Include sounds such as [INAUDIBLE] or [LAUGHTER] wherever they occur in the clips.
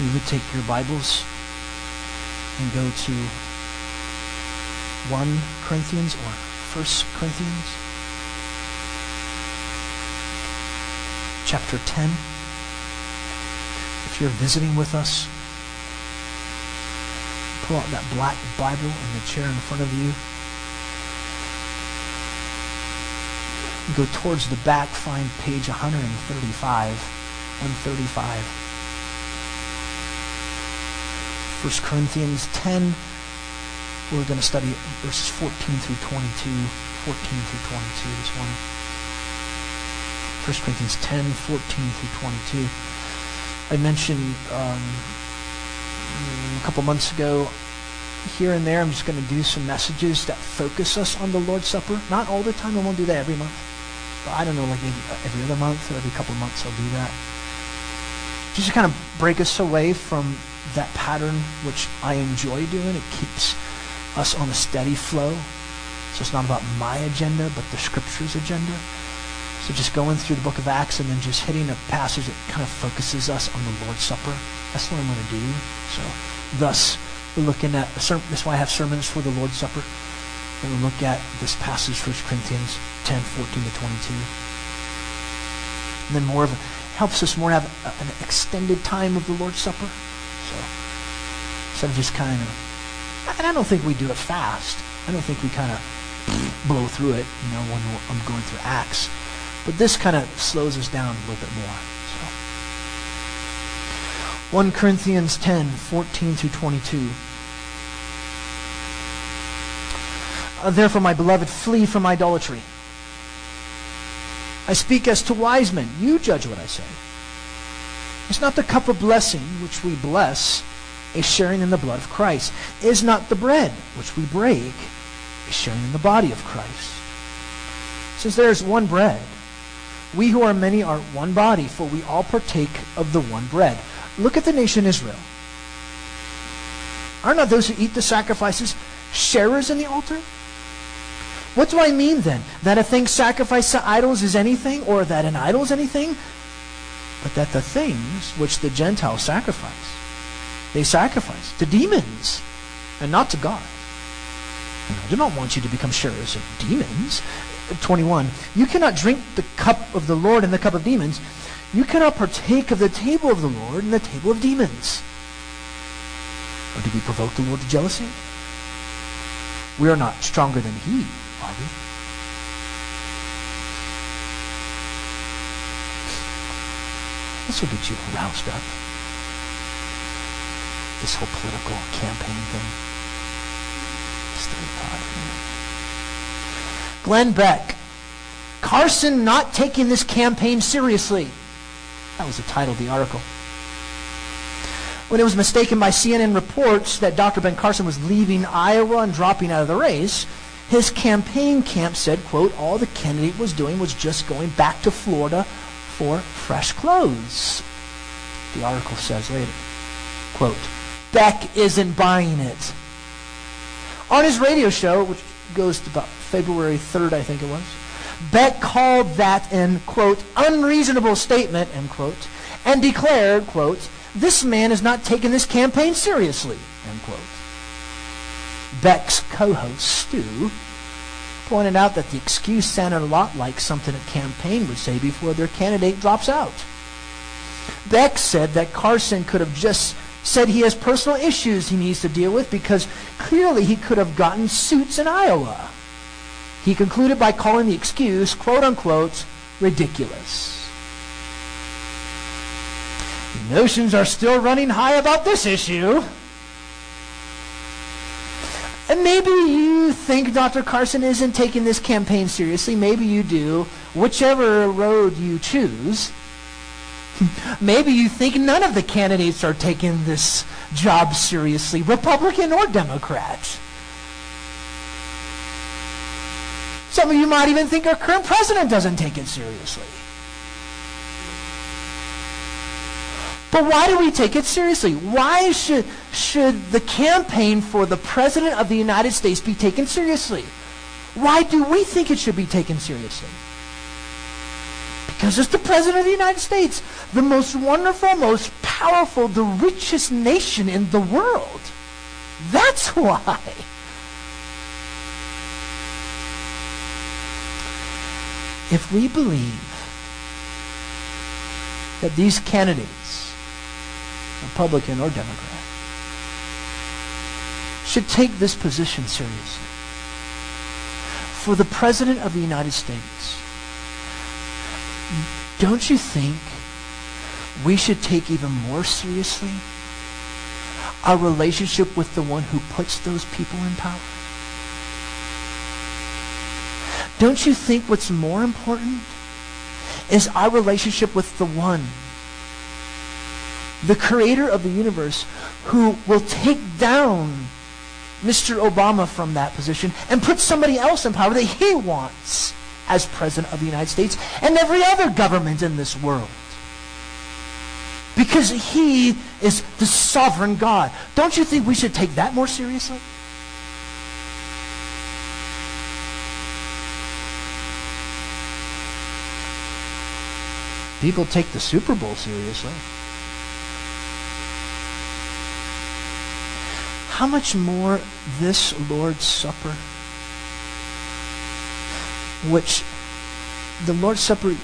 you would take your Bibles and go to 1 Corinthians or 1 Corinthians chapter 10. If you're visiting with us, pull out that black Bible in the chair in front of you. Go towards the back, find page 135. 135. 1 Corinthians 10. We're going to study verses 14 through 22. 14 through 22 this morning. 1 Corinthians 10, 14 through 22. I mentioned um, a couple months ago, here and there, I'm just going to do some messages that focus us on the Lord's Supper. Not all the time. I won't do that every month. But I don't know, like maybe every other month or every couple months I'll do that. Just to kind of break us away from that pattern, which I enjoy doing. It keeps us on a steady flow. So it's not about my agenda, but the Scripture's agenda. So just going through the book of Acts and then just hitting a passage that kind of focuses us on the Lord's Supper. That's what I'm going to do. So thus, we're looking at, that's why I have sermons for the Lord's Supper. And we'll look at this passage, 1 Corinthians 10, 14 to 22. And then more of a, helps us more have an extended time of the Lord's Supper. So instead of just kind of, and I don't think we do it fast. I don't think we kind of blow through it, you know, when I'm going through Acts. But this kind of slows us down a little bit more. So. 1 Corinthians 10, 14 through 22. Uh, therefore, my beloved, flee from idolatry. I speak as to wise men. You judge what I say. Is not the cup of blessing which we bless a sharing in the blood of Christ? Is not the bread which we break a sharing in the body of Christ? Since there is one bread, we who are many are one body, for we all partake of the one bread. Look at the nation Israel. Are not those who eat the sacrifices sharers in the altar? What do I mean then? That a thing sacrificed to idols is anything, or that an idol is anything? but that the things which the Gentiles sacrifice, they sacrifice to demons and not to God. And I do not want you to become sharers of demons. 21. You cannot drink the cup of the Lord and the cup of demons. You cannot partake of the table of the Lord and the table of demons. Or do we provoke the Lord to jealousy? We are not stronger than he, This will get you roused up. This whole political campaign thing. Glenn Beck. Carson not taking this campaign seriously. That was the title of the article. When it was mistaken by CNN reports that Dr. Ben Carson was leaving Iowa and dropping out of the race, his campaign camp said, quote, all the candidate was doing was just going back to Florida for fresh clothes. The article says later, quote, Beck isn't buying it. On his radio show, which goes to about February 3rd, I think it was, Beck called that an, quote, unreasonable statement, end quote, and declared, quote, this man is not taking this campaign seriously, end quote. Beck's co-host, Stu, pointed out that the excuse sounded a lot like something a campaign would say before their candidate drops out. Beck said that Carson could have just said he has personal issues he needs to deal with because clearly he could have gotten suits in Iowa. He concluded by calling the excuse, quote unquote, ridiculous. Notions are still running high about this issue. And maybe you think Dr. Carson isn't taking this campaign seriously. Maybe you do. Whichever road you choose. [LAUGHS] maybe you think none of the candidates are taking this job seriously, Republican or Democrat. Some of you might even think our current president doesn't take it seriously. But why do we take it seriously? Why should, should the campaign for the President of the United States be taken seriously? Why do we think it should be taken seriously? Because it's the President of the United States, the most wonderful, most powerful, the richest nation in the world. That's why. If we believe that these candidates, Republican or Democrat, should take this position seriously, for the President of the United States, don't you think we should take even more seriously our relationship with the one who puts those people in power? Don't you think what's more important is our relationship with the one, the creator of the universe, who will take down Mr. Obama from that position and put somebody else in power that he wants as President of the United States and every other government in this world? Because he is the sovereign God. Don't you think we should take that more seriously? People take the Super Bowl seriously. How much more this Lord's Supper, which the Lord's Supper,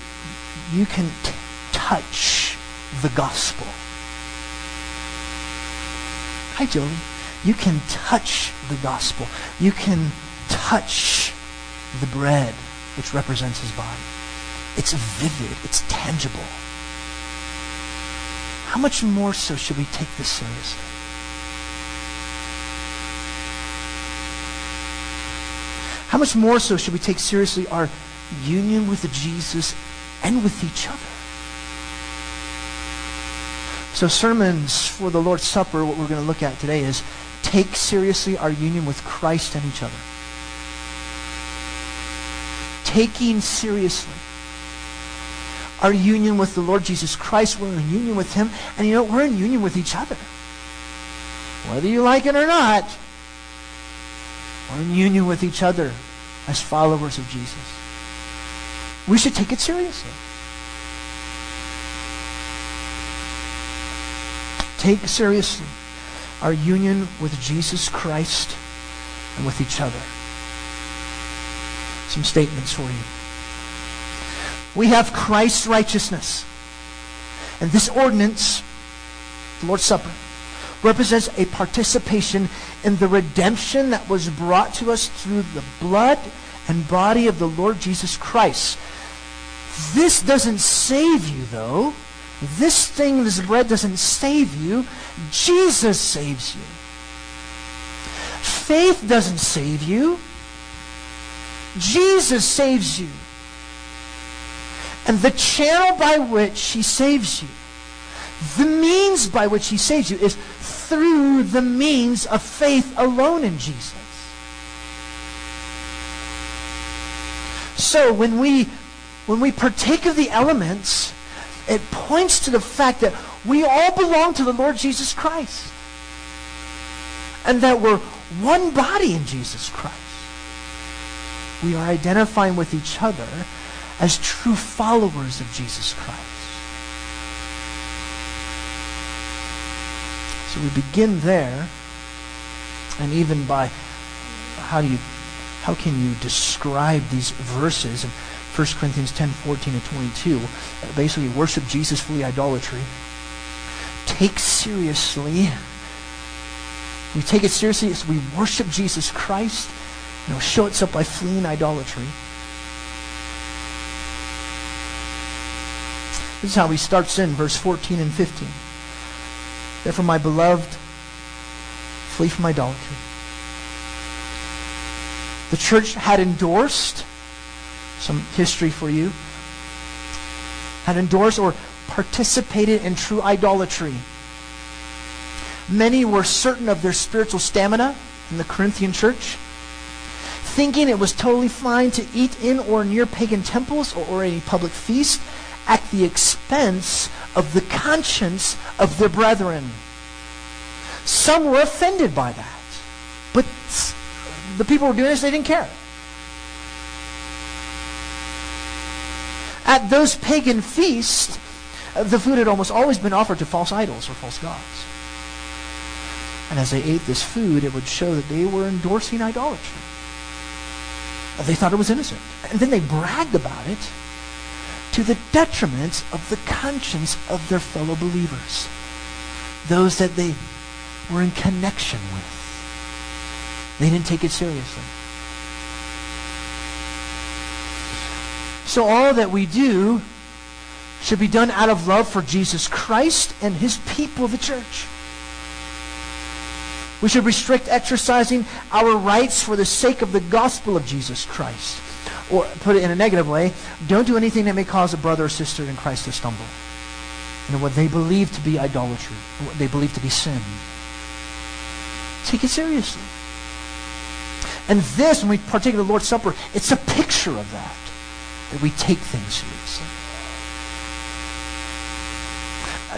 you can t- touch the gospel. Hi, Joey. You can touch the gospel. You can touch the bread, which represents his body. It's vivid. It's tangible. How much more so should we take this seriously? How much more so should we take seriously our union with Jesus and with each other? So, sermons for the Lord's Supper, what we're going to look at today is take seriously our union with Christ and each other. Taking seriously our union with the Lord Jesus Christ. We're in union with Him. And you know, we're in union with each other. Whether you like it or not, we're in union with each other as followers of Jesus. We should take it seriously. Take seriously our union with Jesus Christ and with each other. Some statements for you. We have Christ's righteousness. And this ordinance, the Lord's Supper, represents a participation in the redemption that was brought to us through the blood and body of the Lord Jesus Christ. This doesn't save you, though. This thing, this bread, doesn't save you. Jesus saves you. Faith doesn't save you. Jesus saves you. And the channel by which he saves you, the means by which he saves you, is through the means of faith alone in Jesus. So when we when we partake of the elements, it points to the fact that we all belong to the Lord Jesus Christ. And that we're one body in Jesus Christ. We are identifying with each other as true followers of Jesus Christ. So we begin there, and even by how do you how can you describe these verses in 1 Corinthians 10, 14 and 22? Basically, worship Jesus fully idolatry. Take seriously. We take it seriously as we worship Jesus Christ, You it'll show itself by fleeing idolatry. This is how he starts in verse 14 and 15. Therefore, my beloved, flee from idolatry. The church had endorsed, some history for you, had endorsed or participated in true idolatry. Many were certain of their spiritual stamina in the Corinthian church, thinking it was totally fine to eat in or near pagan temples or, or any public feast at the expense of the conscience of their brethren. Some were offended by that. But the people who were doing this, they didn't care. At those pagan feasts, Uh, the food had almost always been offered to false idols or false gods. And as they ate this food, it would show that they were endorsing idolatry. They thought it was innocent. And then they bragged about it to the detriment of the conscience of their fellow believers, those that they were in connection with. They didn't take it seriously. So all that we do should be done out of love for Jesus Christ and his people, the church. We should restrict exercising our rights for the sake of the gospel of Jesus Christ. Or put it in a negative way, don't do anything that may cause a brother or sister in Christ to stumble. Know, what they believe to be idolatry, what they believe to be sin. Take it seriously. And this, when we partake of the Lord's Supper, it's a picture of that, that we take things seriously.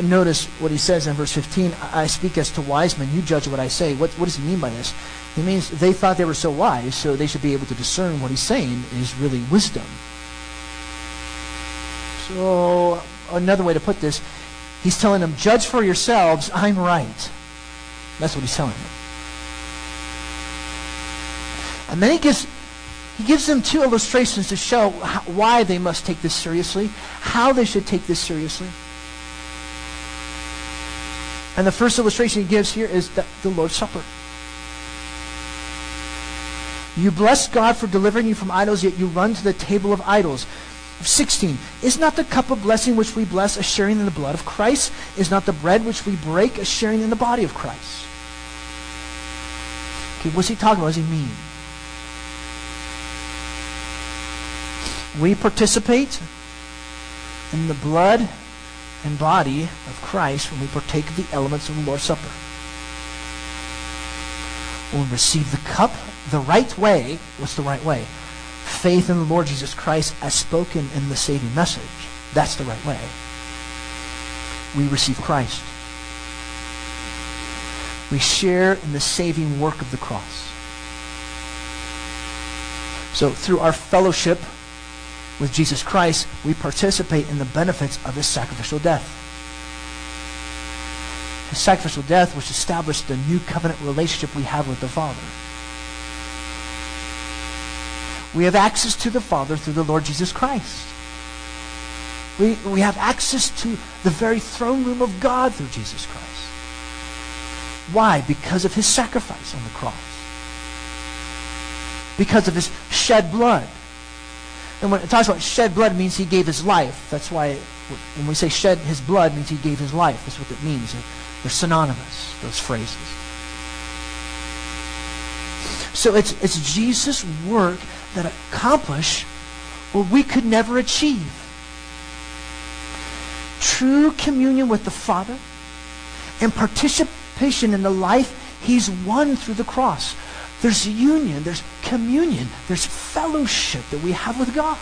Notice what he says in verse 15 I speak as to wise men, you judge what I say. What, what does he mean by this? He means they thought they were so wise, so they should be able to discern what he's saying is really wisdom. So, another way to put this, he's telling them, judge for yourselves, I'm right. That's what he's telling them. And then he gives, he gives them two illustrations to show how, why they must take this seriously, how they should take this seriously. And the first illustration he gives here is the, the Lord's Supper. You bless God for delivering you from idols, yet you run to the table of idols. 16. Is not the cup of blessing which we bless a sharing in the blood of Christ? Is not the bread which we break a sharing in the body of Christ? Okay, what's he talking about? What does he mean? We participate in the blood and body of Christ when we partake of the elements of the Lord's Supper. When we receive the cup the right way, what's the right way? Faith in the Lord Jesus Christ as spoken in the saving message. That's the right way. We receive Christ. We share in the saving work of the cross. So through our fellowship with Jesus Christ, we participate in the benefits of his sacrificial death. His sacrificial death, which established the new covenant relationship we have with the Father. We have access to the Father through the Lord Jesus Christ. We, we have access to the very throne room of God through Jesus Christ. Why? Because of his sacrifice on the cross. Because of his shed blood. And when it talks about shed blood, means he gave his life. That's why when we say shed his blood, means he gave his life. That's what it means. They're synonymous, those phrases. So it's, it's Jesus' work that accomplish what we could never achieve. True communion with the Father and participation in the life he's won through the cross. There's union, there's communion, there's fellowship that we have with God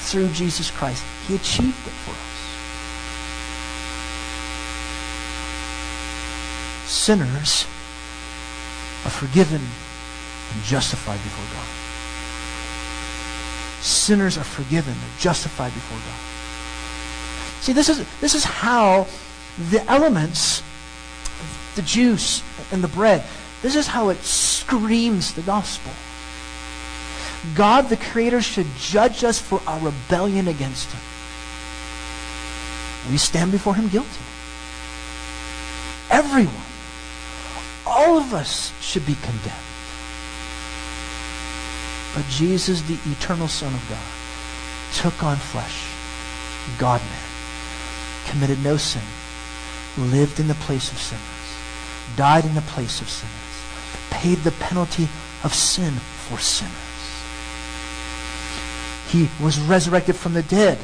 through Jesus Christ. He achieved it for us. Sinners are forgiven and justified before God. Sinners are forgiven and justified before God. See, this is, this is how the elements, the juice and the bread, this is how it screams the gospel. God, the Creator, should judge us for our rebellion against Him. We stand before Him guilty. Everyone, all of us should be condemned. But Jesus, the eternal Son of God, took on flesh, God man, committed no sin, lived in the place of sinners, died in the place of sinners paid the penalty of sin for sinners. He was resurrected from the dead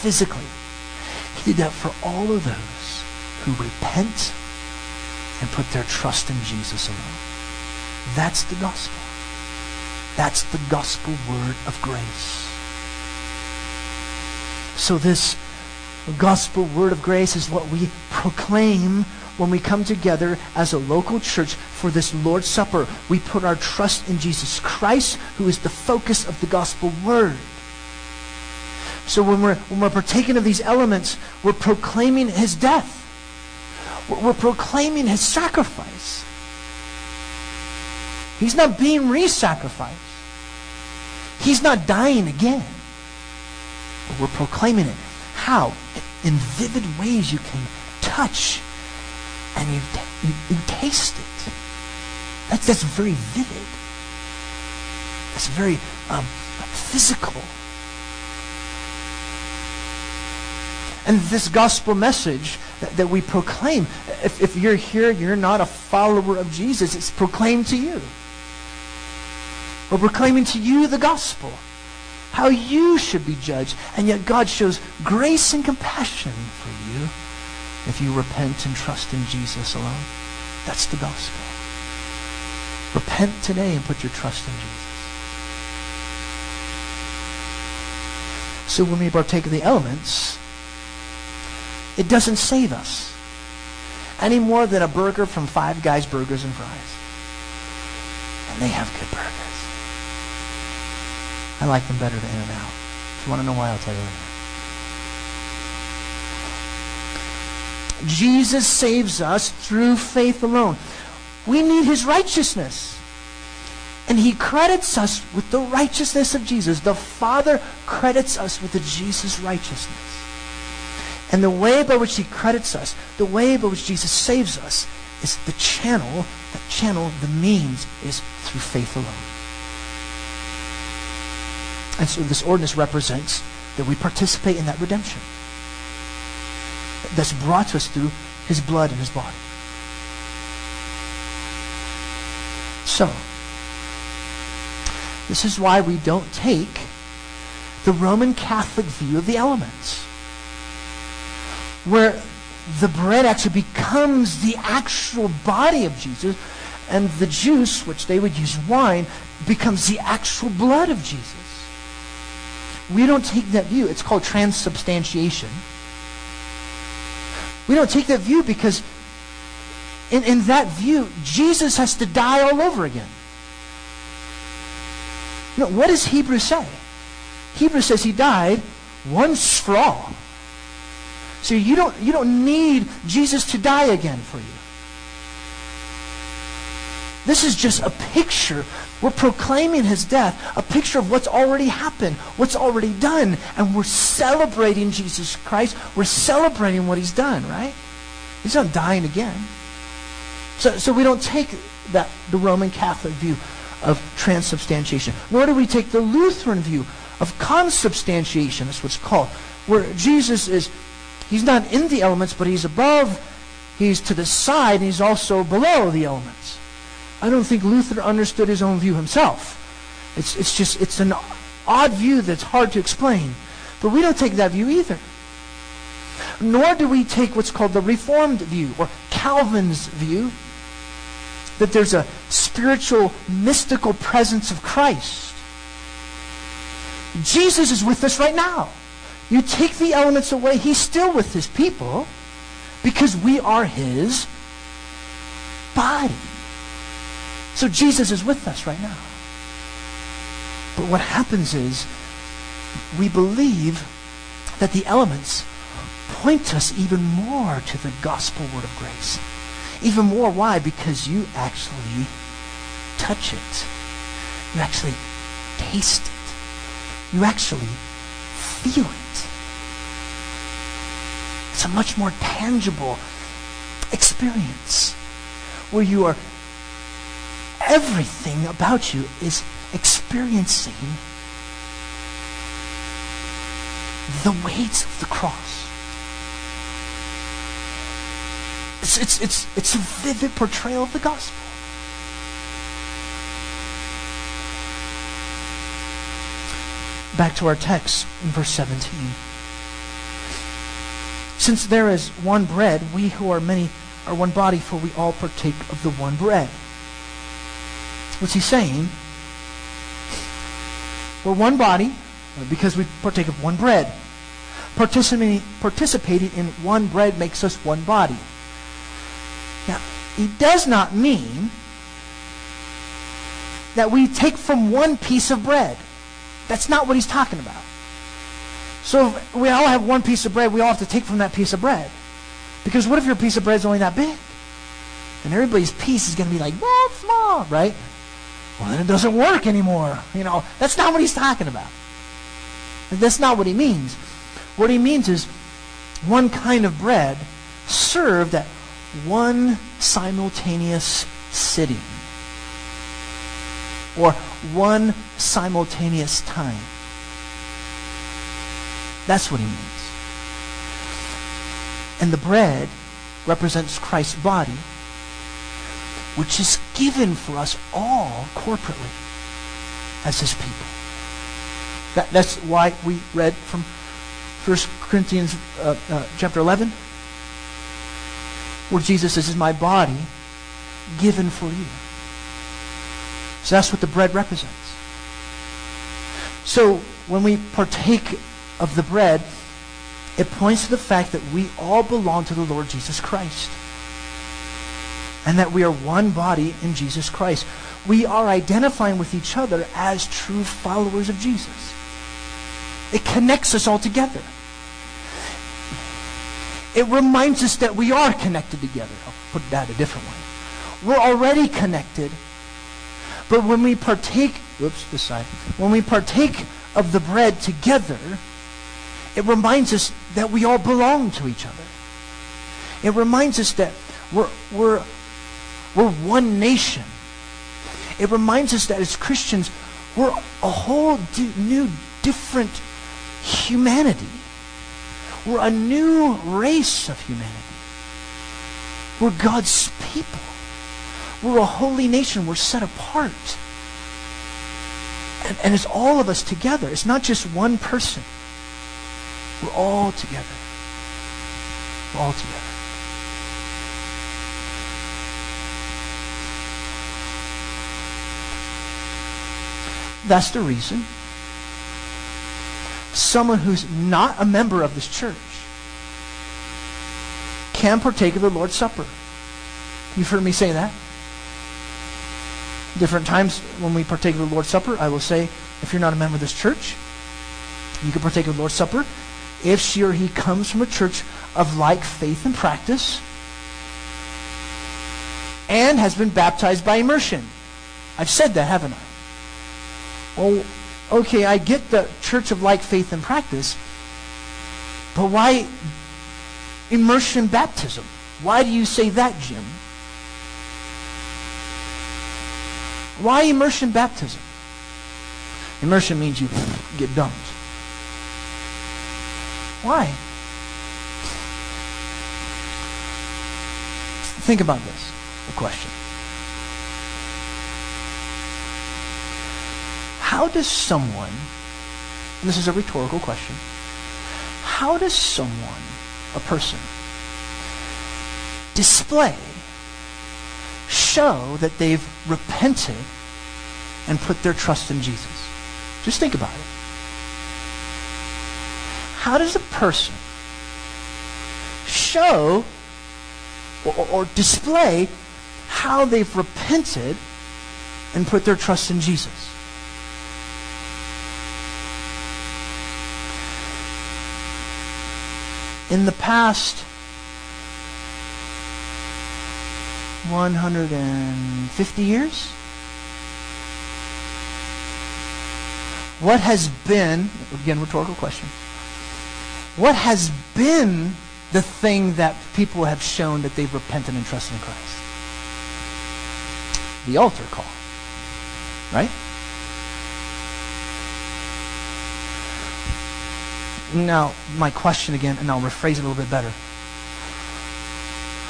physically. He did that for all of those who repent and put their trust in Jesus alone. That's the gospel. That's the gospel word of grace. So this gospel word of grace is what we proclaim when we come together as a local church for this Lord's Supper, we put our trust in Jesus Christ, who is the focus of the gospel word. So when we're, when we're partaking of these elements, we're proclaiming his death. We're, proclaiming his sacrifice. He's not being re sacrificed, he's not dying again. But we're proclaiming it. How? In vivid ways you can touch and you, you, you taste it. That's, that's very vivid. That's very um, physical. And this gospel message that, that we proclaim, if, if you're here, you're not a follower of Jesus, it's proclaimed to you. We're proclaiming to you the gospel, how you should be judged. And yet God shows grace and compassion for you if you repent and trust in Jesus alone. That's the gospel. Repent today and put your trust in Jesus. So when we partake of the elements, it doesn't save us any more than a burger from Five Guys Burgers and Fries. And they have good burgers. I like them better than In-N-Out. If you want to know why, I'll tell you later. Jesus saves us through faith alone. We need his righteousness. And he credits us with the righteousness of Jesus. The Father credits us with the Jesus righteousness. And the way by which he credits us, the way by which Jesus saves us, is the channel, the channel, the means is through faith alone. And so this ordinance represents that we participate in that redemption that's brought to us through his blood and his body. So, this is why we don't take the Roman Catholic view of the elements, where the bread actually becomes the actual body of Jesus, and the juice, which they would use wine, becomes the actual blood of Jesus. We don't take that view. It's called transubstantiation. We don't take that view because in, in that view, Jesus has to die all over again. No, what does Hebrews say? Hebrews says he died once for all. So you don't, you don't need Jesus to die again for you. This is just a picture. We're proclaiming his death, a picture of what's already happened, what's already done, and we're celebrating Jesus Christ. We're celebrating what he's done, right? He's not dying again. So, so we don't take that the Roman Catholic view of transubstantiation. Nor do we take the Lutheran view of consubstantiation, that's what's called, where Jesus is, he's not in the elements, but he's above, he's to the side, and he's also below the elements. I don't think Luther understood his own view himself. It's, it's just, it's an odd view that's hard to explain. But we don't take that view either. Nor do we take what's called the Reformed view, or Calvin's view, that there's a spiritual, mystical presence of Christ. Jesus is with us right now. You take the elements away, he's still with his people because we are his body. So Jesus is with us right now. But what happens is we believe that the elements point us even more to the gospel word of grace. Even more, why? Because you actually touch it. You actually taste it. You actually feel it. It's a much more tangible experience where you are, everything about you is experiencing the weight of the cross. It's, it's, it's, it's a vivid portrayal of the gospel. Back to our text in verse 17. Since there is one bread, we who are many are one body, for we all partake of the one bread. What's he saying? We're one body uh, because we partake of one bread. Participating, participating in one bread makes us one body. Now, he does not mean that we take from one piece of bread. That's not what he's talking about. So if we all have one piece of bread, we all have to take from that piece of bread. Because what if your piece of bread is only that big? And everybody's piece is going to be like, well, small, right? Well, then it doesn't work anymore. You know, that's not what he's talking about. That's not what he means. What he means is one kind of bread served at one simultaneous sitting or one simultaneous time. That's what he means. And the bread represents Christ's body, which is given for us all corporately as his people. That, that's why we read from 1 Corinthians uh, uh, chapter 11, where Jesus says, is my body given for you. So that's what the bread represents. So when we partake of the bread, it points to the fact that we all belong to the Lord Jesus Christ. And that we are one body in Jesus Christ. We are identifying with each other as true followers of Jesus. It connects us all together. It reminds us that we are connected together. I'll put that a different way. We're already connected. But when we partake, whoops, this side. When we partake of the bread together, it reminds us that we all belong to each other. It reminds us that we're, we're, we're one nation. It reminds us that as Christians, we're a whole di- new, different humanity. We're a new race of humanity. We're God's people. We're a holy nation. We're set apart. And, and it's all of us together. It's not just one person. We're all together. We're all together. That's the reason someone who's not a member of this church can partake of the Lord's Supper. You've heard me say that. Different times when we partake of the Lord's Supper, I will say, if you're not a member of this church, you can partake of the Lord's Supper if she or he comes from a church of like faith and practice and has been baptized by immersion. I've said that, haven't I? Well, okay, I get the church of like faith and practice, but why immersion baptism? Why do you say that, Jim? Why immersion baptism? Immersion means you get dumped. Why? Think about this, a question. How does someone, and this is a rhetorical question, how does someone, a person, display, show that they've repented and put their trust in Jesus? Just think about it. How does a person show or, or display how they've repented and put their trust in Jesus? In the past 150 years, what has been, again, rhetorical question, what has been the thing that people have shown that they've repented and trusted in Christ? The altar call. Right? Now, my question again, and I'll rephrase it a little bit better.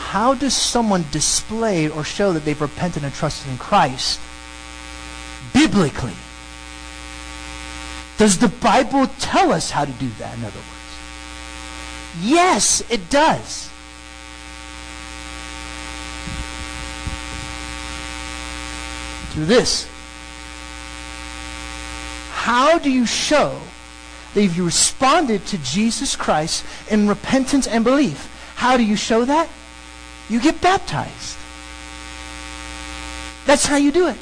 How does someone display or show that they've repented and trusted in Christ biblically? Does the Bible tell us how to do that, in other words? Yes, it does. Through this. How do you show you responded to Jesus Christ in repentance and belief? How do you show that? You get baptized. That's how you do it.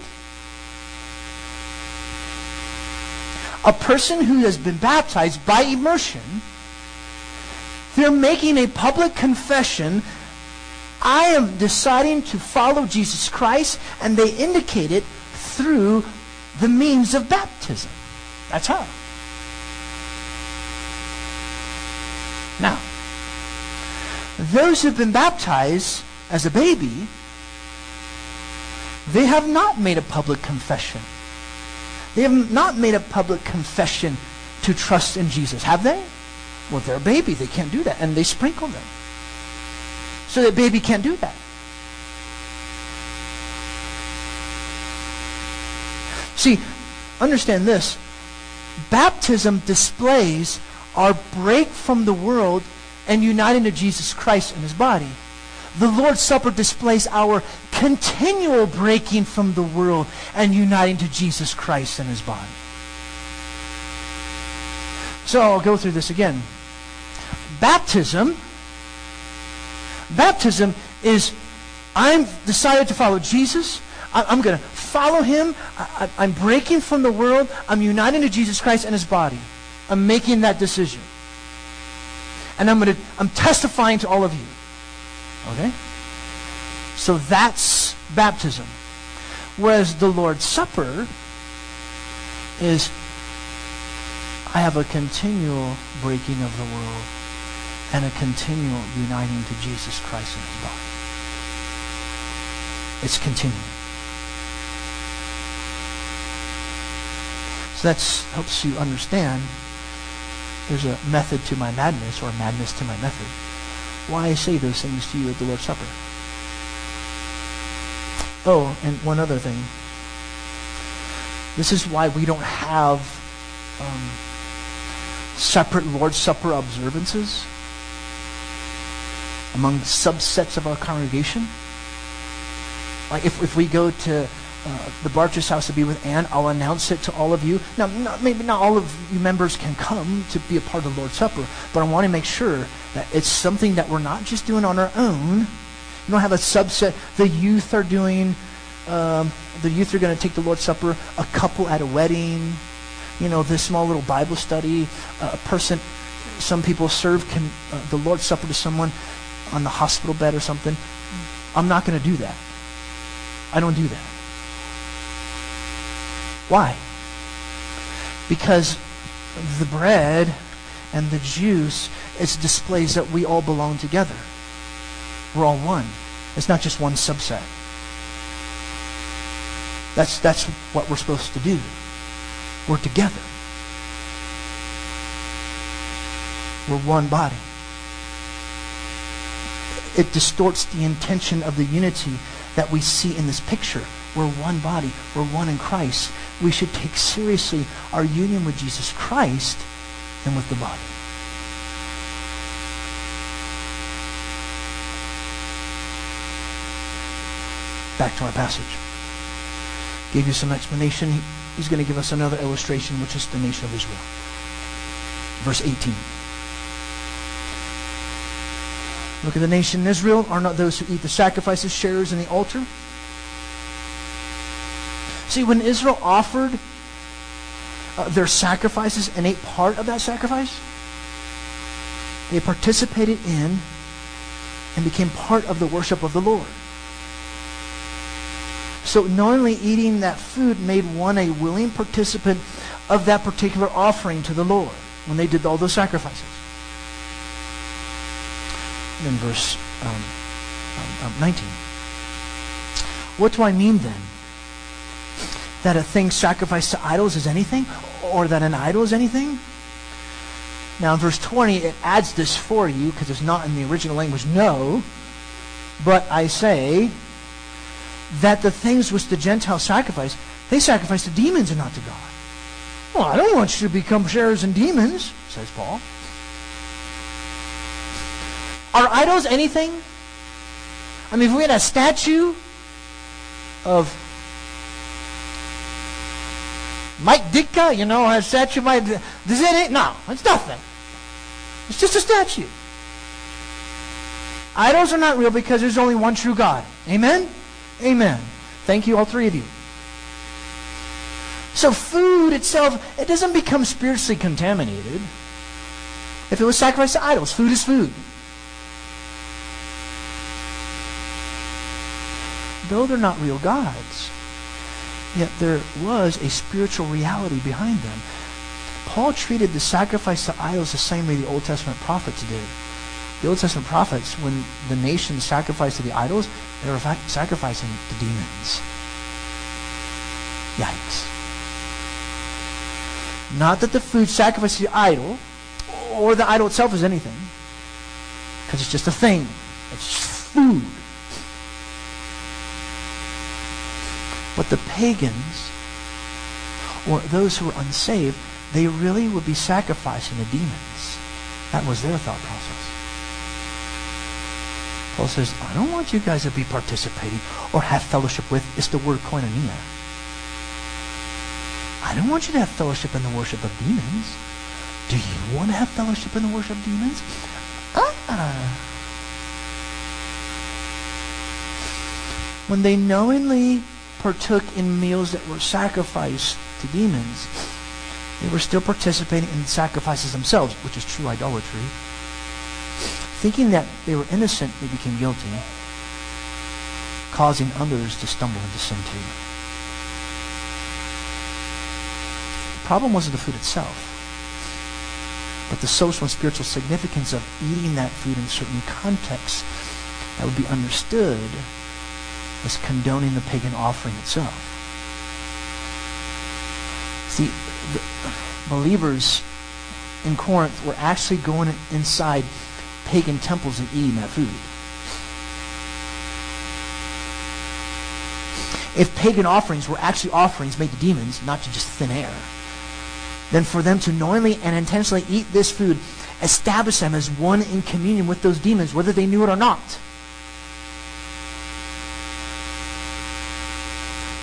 a person who has been baptized by immersion, they're making a public confession. I am deciding to follow Jesus Christ, and they indicate it through the means of baptism. That's how. Now, those who've been baptized as a baby, they have not made a public confession. They have not made a public confession to trust in Jesus, have they? Well, they're a baby. They can't do that. And they sprinkle them. So that baby can't do that. See, understand this. Baptism displays our break from the world and uniting to Jesus Christ and his body. The Lord's Supper displays our continual breaking from the world and uniting to Jesus Christ and his body. So I'll go through this again. Baptism baptism is I'm decided to follow Jesus. I, am going to follow him. I, I'm breaking from the world. I'm uniting to Jesus Christ and his body. I'm making that decision. And I'm going to I'm testifying to all of you. Okay? So that's baptism. Whereas the Lord's Supper is I have a continual breaking of the world and a continual uniting to Jesus Christ and his body. It's continuing. So that helps you understand there's a method to my madness or madness to my method. Why I say those things to you at the Lord's Supper. Oh, and one other thing. This is why we don't have um, separate Lord's Supper observances among subsets of our congregation. Like if, if we go to uh, the Barch's house to be with Anne. I'll announce it to all of you. Now, not, maybe not all of you members can come to be a part of the Lord's Supper, but I want to make sure that it's something that we're not just doing on our own. You don't have a subset. The youth are doing, um, the youth are going to take the Lord's Supper, a couple at a wedding, you know, this small little Bible study, uh, a person, some people serve can, uh, the Lord's Supper to someone on the hospital bed or something. I'm not going to do that. I don't do that. Why? Because the bread and the juice is displays that we all belong together. We're all one. It's not just one subset. That's, that's what we're supposed to do. We're together. We're one body. It distorts the intention of the unity that we see in this picture. We're one body. We're one in Christ. We should take seriously our union with Jesus Christ and with the body. Back to our passage. Gave you some explanation. He's going to give us another illustration, which is the nation of Israel. Verse 18. Look at the nation Israel. Are not those who eat the sacrifices sharers in the altar? See, when Israel offered uh, their sacrifices and ate part of that sacrifice, they participated in and became part of the worship of the Lord. So knowingly eating that food made one a willing participant of that particular offering to the Lord when they did all those sacrifices. And in verse um, um, um 19. What do I mean then? That a thing sacrificed to idols is anything, or that an idol is anything? Now, in verse 20, it adds this for you because it's not in the original language. No, but I say that the things which the Gentiles sacrifice, they sacrifice to demons and not to God. Well, I don't want you to become sharers in demons, says Paul. Are idols anything? I mean, if we had a statue of Mike Ditka, you know, has statue Mike. Does it? No, it's nothing. It's just a statue. Idols are not real because there's only one true God. Amen? Amen. Thank you, all three of you. So food itself, it doesn't become spiritually contaminated. If it was sacrificed to idols, food is food. Though they're not real gods, yet there was a spiritual reality behind them. Paul treated the sacrifice to idols the same way the Old Testament prophets did. The Old Testament prophets, when the nation sacrificed to the idols, they were sacrificing to demons. Yikes. Not that the food sacrificed to the idol or the idol itself is anything, because it's just a thing. It's food. But the pagans, or those who were unsaved, they really would be sacrificing the demons. That was their thought process. Paul says, I don't want you guys to be participating or have fellowship with. It's the word koinonia. I don't want you to have fellowship in the worship of demons. Do you want to have fellowship in the worship of demons? Uh-uh. When they knowingly partook in meals that were sacrificed to demons, they were still participating in sacrifices themselves, which is true idolatry. Thinking that they were innocent, they became guilty, causing others to stumble into sin too. The problem wasn't the food itself, but the social and spiritual significance of eating that food in certain contexts that would be understood as condoning the pagan offering itself. See, the believers in Corinth were actually going inside pagan temples and eating that food. If pagan offerings were actually offerings made to demons, not to just thin air, then for them to knowingly and intentionally eat this food established them as one in communion with those demons, whether they knew it or not.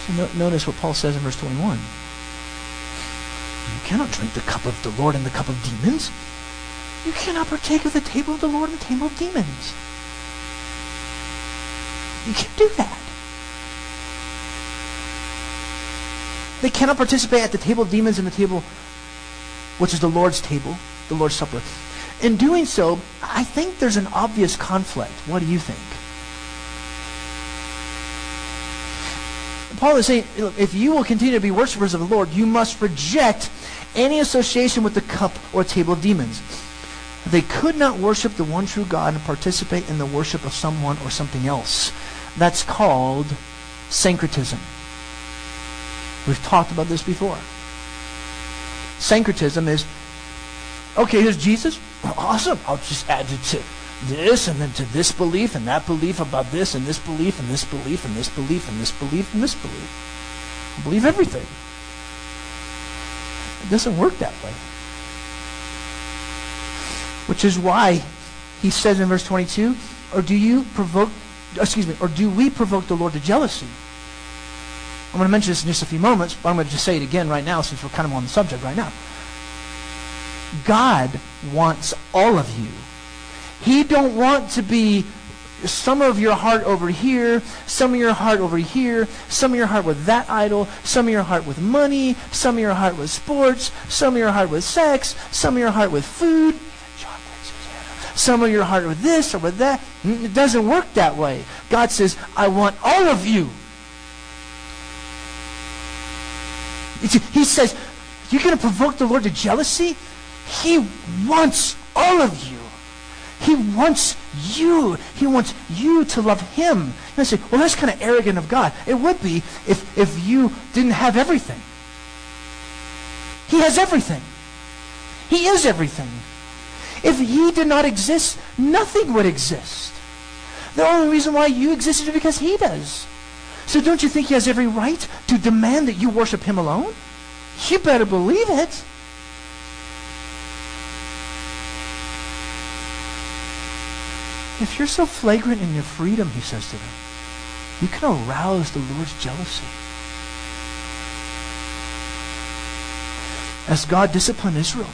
So no, notice what Paul says in verse 21 You cannot drink the cup of the Lord and the cup of demons. You cannot partake of the table of the Lord and the table of demons. You can't do that. They cannot participate at the table of demons and the table, which is the Lord's table, the Lord's Supper. In doing so, I think there's an obvious conflict. What do you think? Paul is saying, if you will continue to be worshippers of the Lord, you must reject any association with the cup or table of demons. They could not worship the one true God and participate in the worship of someone or something else. That's called syncretism. We've talked about this before. Syncretism is okay, here's Jesus. Awesome. I'll just add it to this and then to this belief and that belief about this and this belief and this belief and this belief and this belief and this belief. I believe everything. It doesn't work that way. Which is why he says in verse 22, or do you provoke, excuse me, or do we provoke the Lord to jealousy? I'm going to mention this in just a few moments, but I'm going to just say it again right now since we're kind of on the subject right now. God wants all of you. He don't want to be some of your heart over here, some of your heart over here, some of your heart with that idol, some of your heart with money, some of your heart with sports, some of your heart with sex, some of your heart with food, some of your heart with this or with that. Mm, it doesn't work that way. God says, I want all of you. He says, you're going to provoke the Lord to jealousy? He wants all of you. He wants you. He wants you to love him. And I say, well, that's kind of arrogant of God. It would be if, if you didn't have everything. He has everything. He is everything. If he did not exist, nothing would exist. The only reason why you exist is because he does. So don't you think he has every right to demand that you worship him alone? You better believe it. If you're so flagrant in your freedom, he says to them, you can arouse the Lord's jealousy. As God disciplined Israel,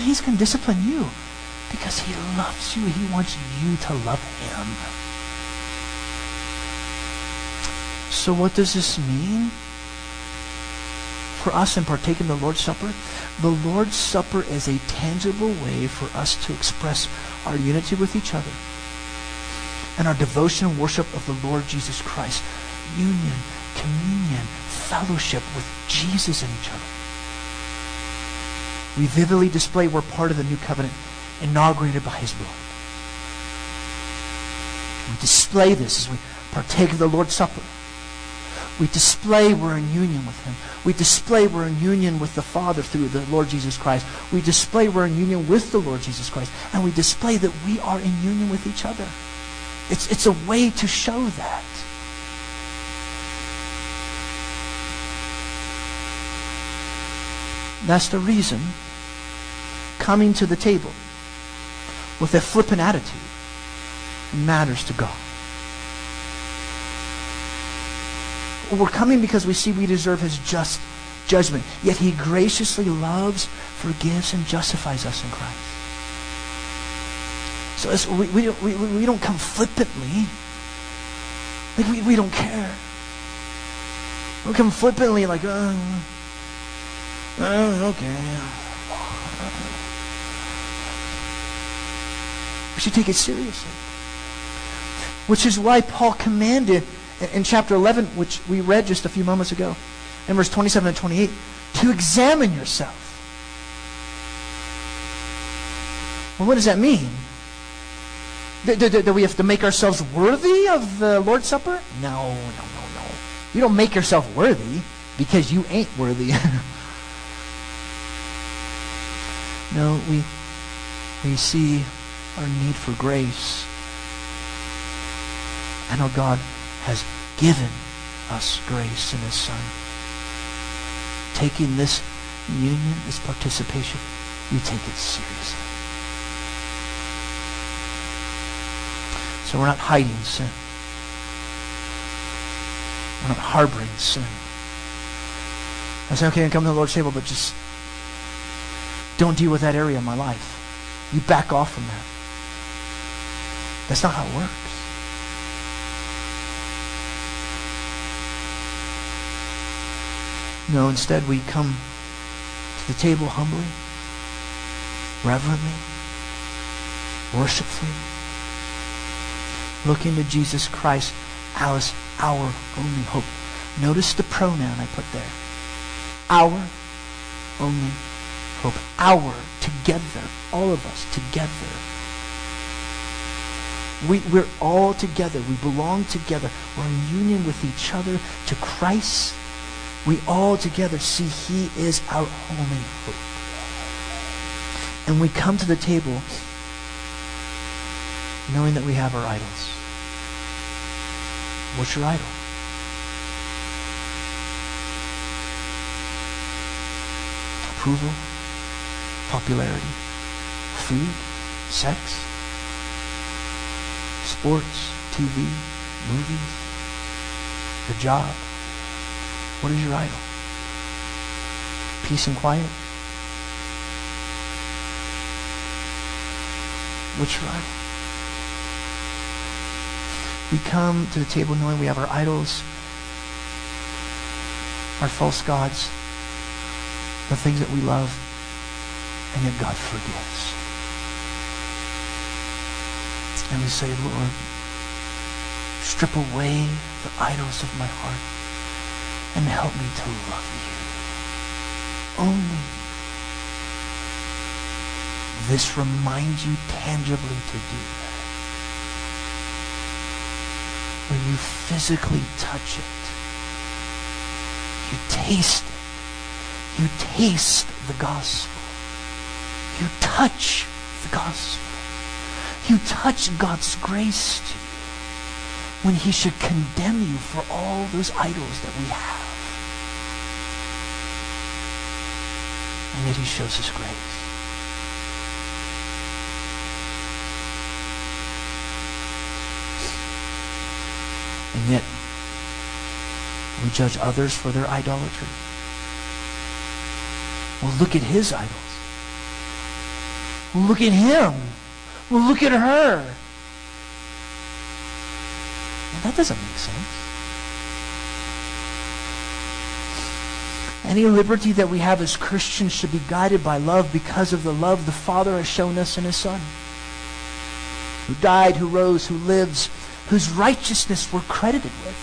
he's going to discipline you because he loves you. He wants you to love him. So what does this mean? For us in partaking the Lord's Supper, the Lord's Supper is a tangible way for us to express our unity with each other and our devotion and worship of the Lord Jesus Christ. Union, communion, fellowship with Jesus and each other. We vividly display we're part of the new covenant inaugurated by his blood. We display this as we partake of the Lord's Supper. We display we're in union with Him. We display we're in union with the Father through the Lord Jesus Christ. We display we're in union with the Lord Jesus Christ. And we display that we are in union with each other. It's, it's a way to show that. That's the reason coming to the table with a flippant attitude matters to God. We're coming because we see we deserve his just judgment. Yet he graciously loves, forgives, and justifies us in Christ. So we, we, don't, we, we don't come flippantly. Like we, we don't care. We come flippantly like, uh, uh, okay. We should take it seriously. Which is why Paul commanded in chapter 11, which we read just a few moments ago, in verse 27 and 28, to examine yourself. Well, what does that mean? Do, we have to make ourselves worthy of the Lord's Supper? No, no, no, no. You don't make yourself worthy because you ain't worthy. [LAUGHS] no, we, we see our need for grace. I know God has given us grace in His Son. Taking this union, this participation, we take it seriously. So we're not hiding sin. We're not harboring sin. I say, okay, I come to the Lord's table, but just don't deal with that area of my life. You back off from that. That's not how it works. No, instead we come to the table humbly, reverently, worshipfully, looking to Jesus Christ as our only hope. Notice the pronoun I put there. Our only hope. Our, together, all of us together. We, we're all together. We belong together. We're in union with each other to Christ we all together see he is our only hope. And we come to the table knowing that we have our idols. What's your idol? Approval, popularity, food, sex, sports, TV, movies, the job, what is your idol? Peace and quiet? What's your idol? We come to the table knowing we have our idols, our false gods, the things that we love, and yet God forgives. And we say, Lord, strip away the idols of my heart and help me to love you. Only this reminds you tangibly to do that. When you physically touch it, you taste it. You taste the gospel. You touch the gospel. You touch God's grace to you when he should condemn you for all those idols that we have. And yet he shows his grace. And yet, we judge others for their idolatry. Well, look at his idols. Well, look at him. Well, look at her. Well, that doesn't make sense. Any liberty that we have as Christians should be guided by love because of the love the Father has shown us in his Son. Who died, who rose, who lives, whose righteousness we're credited with.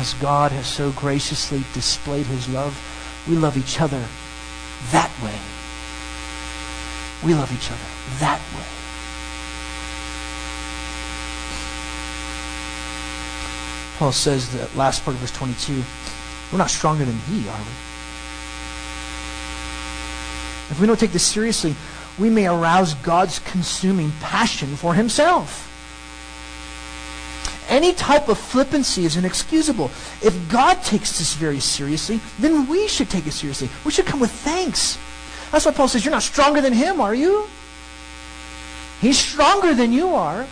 As God has so graciously displayed his love, we love each other that way. We love each other that way. Paul says the last part of verse 22, we're not stronger than he, are we? If we don't take this seriously, we may arouse God's consuming passion for himself. Any type of flippancy is inexcusable. If God takes this very seriously, then we should take it seriously. We should come with thanks. That's why Paul says, You're not stronger than him, are you? He's stronger than you are.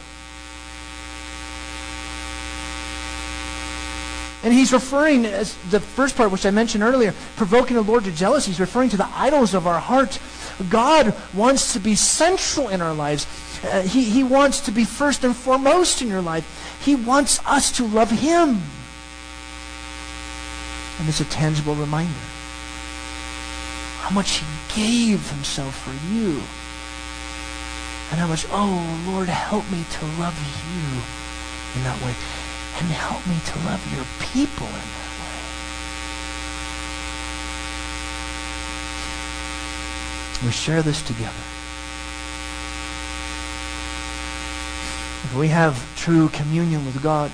And he's referring, as the first part, which I mentioned earlier, provoking the Lord to jealousy. He's referring to the idols of our heart. God wants to be central in our lives. Uh, he, he wants to be first and foremost in your life. He wants us to love Him. And it's a tangible reminder how much He gave Himself for you. And how much, oh, Lord, help me to love you in that way and help me to love your people in that way. We share this together. If we have true communion with God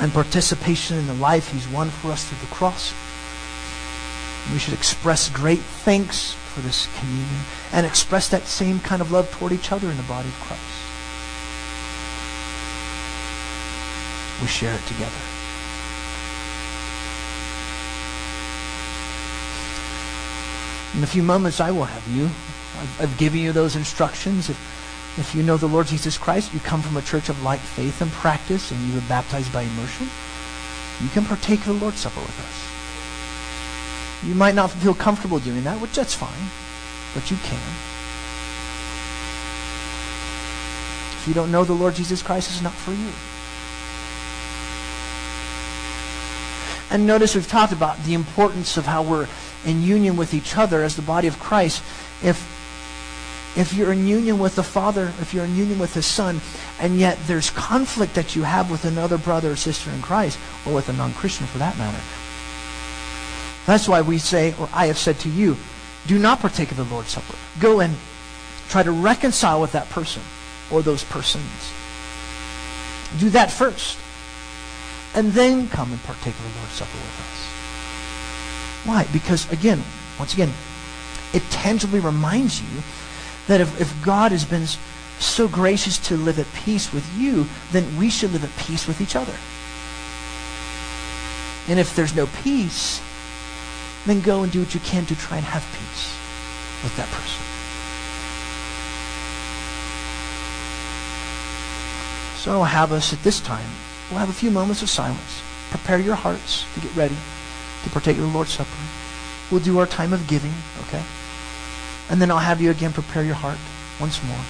and participation in the life He's won for us through the cross, we should express great thanks for this communion and express that same kind of love toward each other in the body of Christ. We share it together. In a few moments, I will have you. I've, I've given you those instructions. If, if you know the Lord Jesus Christ, you come from a church of like faith and practice, and you were baptized by immersion, you can partake of the Lord's Supper with us. You might not feel comfortable doing that, which that's fine, but you can. If you don't know the Lord Jesus Christ, it's not for you. And notice we've talked about the importance of how we're in union with each other as the body of Christ. If if you're in union with the Father, if you're in union with the Son, and yet there's conflict that you have with another brother or sister in Christ, or with a non-Christian for that matter. That's why we say, or I have said to you, do not partake of the Lord's Supper. Go and try to reconcile with that person or those persons. Do that first and then come and partake of the Lord's Supper with us. Why? Because, again, once again, it tangibly reminds you that if, if God has been so gracious to live at peace with you, then we should live at peace with each other. And if there's no peace, then go and do what you can to try and have peace with that person. So have us at this time We'll have a few moments of silence. Prepare your hearts to get ready to partake of the Lord's Supper. We'll do our time of giving, okay? And then I'll have you again prepare your heart once more.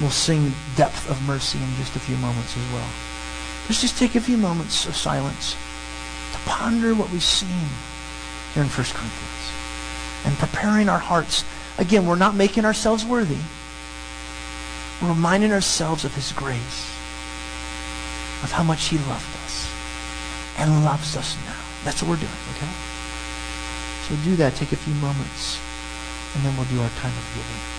We'll sing Depth of Mercy in just a few moments as well. Let's just take a few moments of silence to ponder what we've seen here in 1 Corinthians and preparing our hearts. Again, we're not making ourselves worthy. We're reminding ourselves of his grace of how much he loved us and loves us now. That's what we're doing, okay? So do that. Take a few moments, and then we'll do our time of giving.